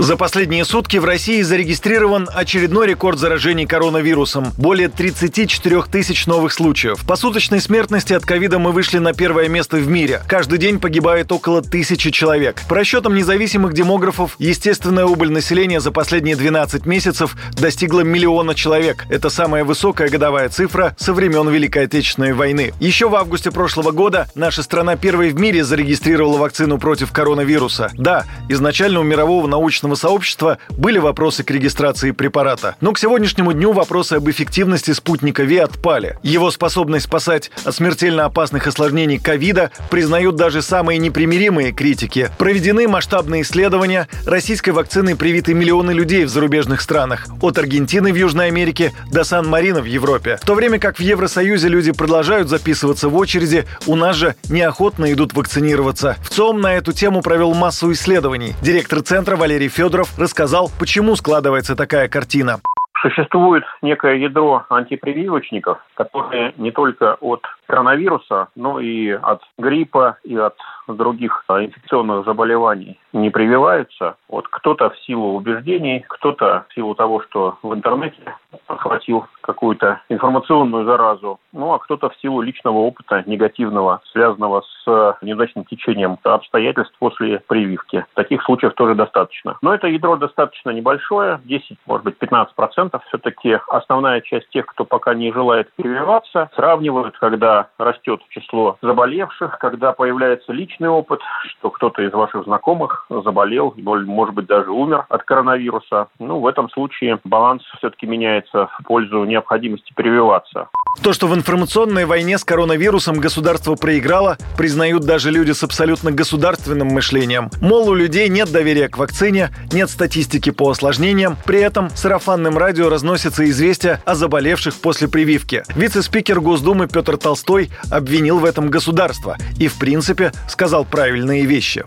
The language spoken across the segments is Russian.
За последние сутки в России зарегистрирован очередной рекорд заражений коронавирусом. Более 34 тысяч новых случаев. По суточной смертности от ковида мы вышли на первое место в мире. Каждый день погибает около тысячи человек. По расчетам независимых демографов, естественная убыль населения за последние 12 месяцев достигла миллиона человек. Это самая высокая годовая цифра со времен Великой Отечественной войны. Еще в августе прошлого года наша страна первой в мире зарегистрировала вакцину против коронавируса. Да, изначально у мирового научного научного сообщества были вопросы к регистрации препарата. Но к сегодняшнему дню вопросы об эффективности спутника ВИ отпали. Его способность спасать от смертельно опасных осложнений ковида признают даже самые непримиримые критики. Проведены масштабные исследования. Российской вакциной привиты миллионы людей в зарубежных странах. От Аргентины в Южной Америке до Сан-Марино в Европе. В то время как в Евросоюзе люди продолжают записываться в очереди, у нас же неохотно идут вакцинироваться. В ЦОМ на эту тему провел массу исследований. Директор центра Валерий Федоров рассказал, почему складывается такая картина. Существует некое ядро антипрививочников, которые не только от коронавируса, но и от гриппа, и от других а, инфекционных заболеваний не прививаются. Вот кто-то в силу убеждений, кто-то в силу того, что в интернете охватил какую-то информационную заразу, ну а кто-то в силу личного опыта негативного, связанного с неудачным течением обстоятельств после прививки. Таких случаев тоже достаточно. Но это ядро достаточно небольшое, 10, может быть, 15 процентов. Все-таки основная часть тех, кто пока не желает прививаться, сравнивают, когда растет число заболевших, когда появляется личный опыт, что кто-то из ваших знакомых заболел, может быть, даже умер от коронавируса. Ну, в этом случае баланс все-таки меняется в пользу необходимости прививаться. То, что в информационной войне с коронавирусом государство проиграло, признают даже люди с абсолютно государственным мышлением. Мол, у людей нет доверия к вакцине, нет статистики по осложнениям, при этом сарафанным радио разносятся известия о заболевших после прививки. Вице-спикер Госдумы Петр Толстой обвинил в этом государство и, в принципе, сказал правильные вещи.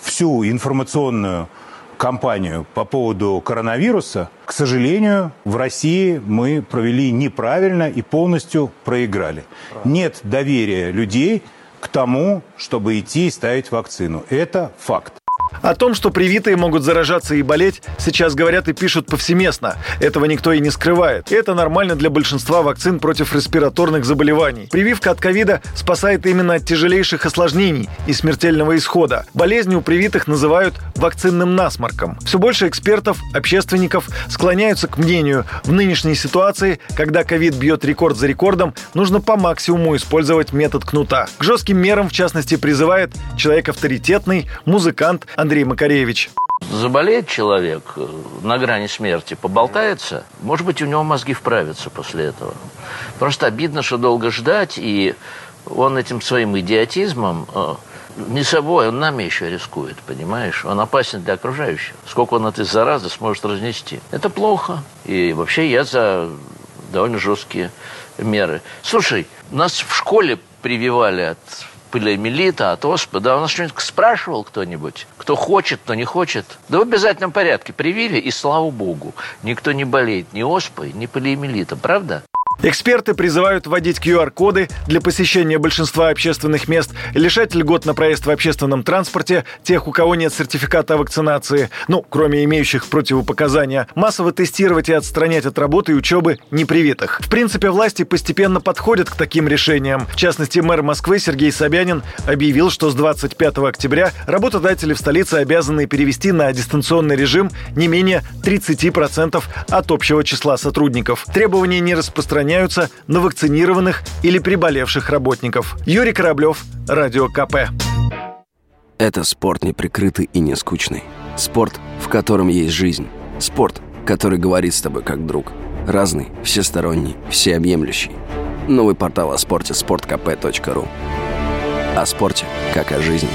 Всю информационную кампанию по поводу коронавируса, к сожалению, в России мы провели неправильно и полностью проиграли. Нет доверия людей к тому, чтобы идти и ставить вакцину. Это факт. О том, что привитые могут заражаться и болеть, сейчас говорят и пишут повсеместно. Этого никто и не скрывает. Это нормально для большинства вакцин против респираторных заболеваний. Прививка от ковида спасает именно от тяжелейших осложнений и смертельного исхода. Болезнь у привитых называют вакцинным насморком. Все больше экспертов, общественников склоняются к мнению, в нынешней ситуации, когда ковид бьет рекорд за рекордом, нужно по максимуму использовать метод кнута. К жестким мерам, в частности, призывает человек авторитетный, музыкант, Андрей Макаревич. Заболеет человек э, на грани смерти, поболтается, может быть, у него мозги вправятся после этого. Просто обидно, что долго ждать, и он этим своим идиотизмом э, не собой, он нами еще рискует, понимаешь? Он опасен для окружающих. Сколько он этой заразы сможет разнести. Это плохо. И вообще я за довольно жесткие меры. Слушай, нас в школе прививали от полиомиелита, от оспы. Да, у нас что-нибудь спрашивал кто-нибудь? Кто хочет, кто не хочет? Да в обязательном порядке привили, и слава богу, никто не болеет ни оспой, ни полиомиелитом, правда? Эксперты призывают вводить QR-коды для посещения большинства общественных мест, лишать льгот на проезд в общественном транспорте тех, у кого нет сертификата о вакцинации, ну, кроме имеющих противопоказания, массово тестировать и отстранять от работы и учебы непривитых. В принципе, власти постепенно подходят к таким решениям. В частности, мэр Москвы Сергей Собянин объявил, что с 25 октября работодатели в столице обязаны перевести на дистанционный режим не менее 30% от общего числа сотрудников. Требования не распространяются распространяются на вакцинированных или приболевших работников. Юрий Кораблев, Радио КП. Это спорт неприкрытый и не скучный. Спорт, в котором есть жизнь. Спорт, который говорит с тобой как друг. Разный, всесторонний, всеобъемлющий. Новый портал о спорте – sportkp.ru О спорте, как о жизни.